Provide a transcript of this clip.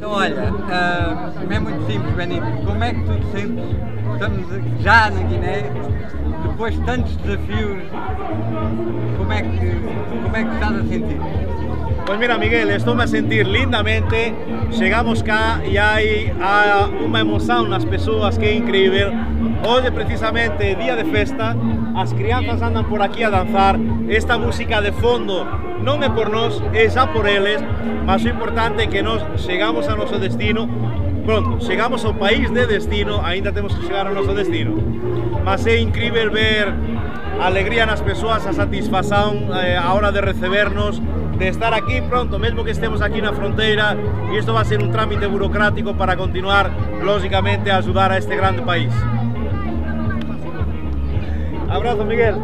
Então, olha, uh, é muito simples, Benito. Como é que tu te sentes? Estamos já na Guiné, depois de tantos desafios, como é que, como é que estás a sentir? Pues mira Miguel, estoy me a sentir lindamente, llegamos acá y hay, hay una emoción las personas que incrível. Hoy precisamente día de festa, as crianças andan por aquí a danzar, esta música de fondo non é por nós, é xa por eles, mas o importante que nós chegamos a noso destino, pronto, chegamos ao país de destino, ainda temos que chegar ao noso destino. Mas é incrível ver a alegría nas persoas, a satisfacción eh, a hora de recebernos, de estar aquí pronto, mesmo que estemos aquí na fronteira, e isto va a ser un trámite burocrático para continuar, lógicamente, a ayudar a este grande país. Abrazo, Miguel.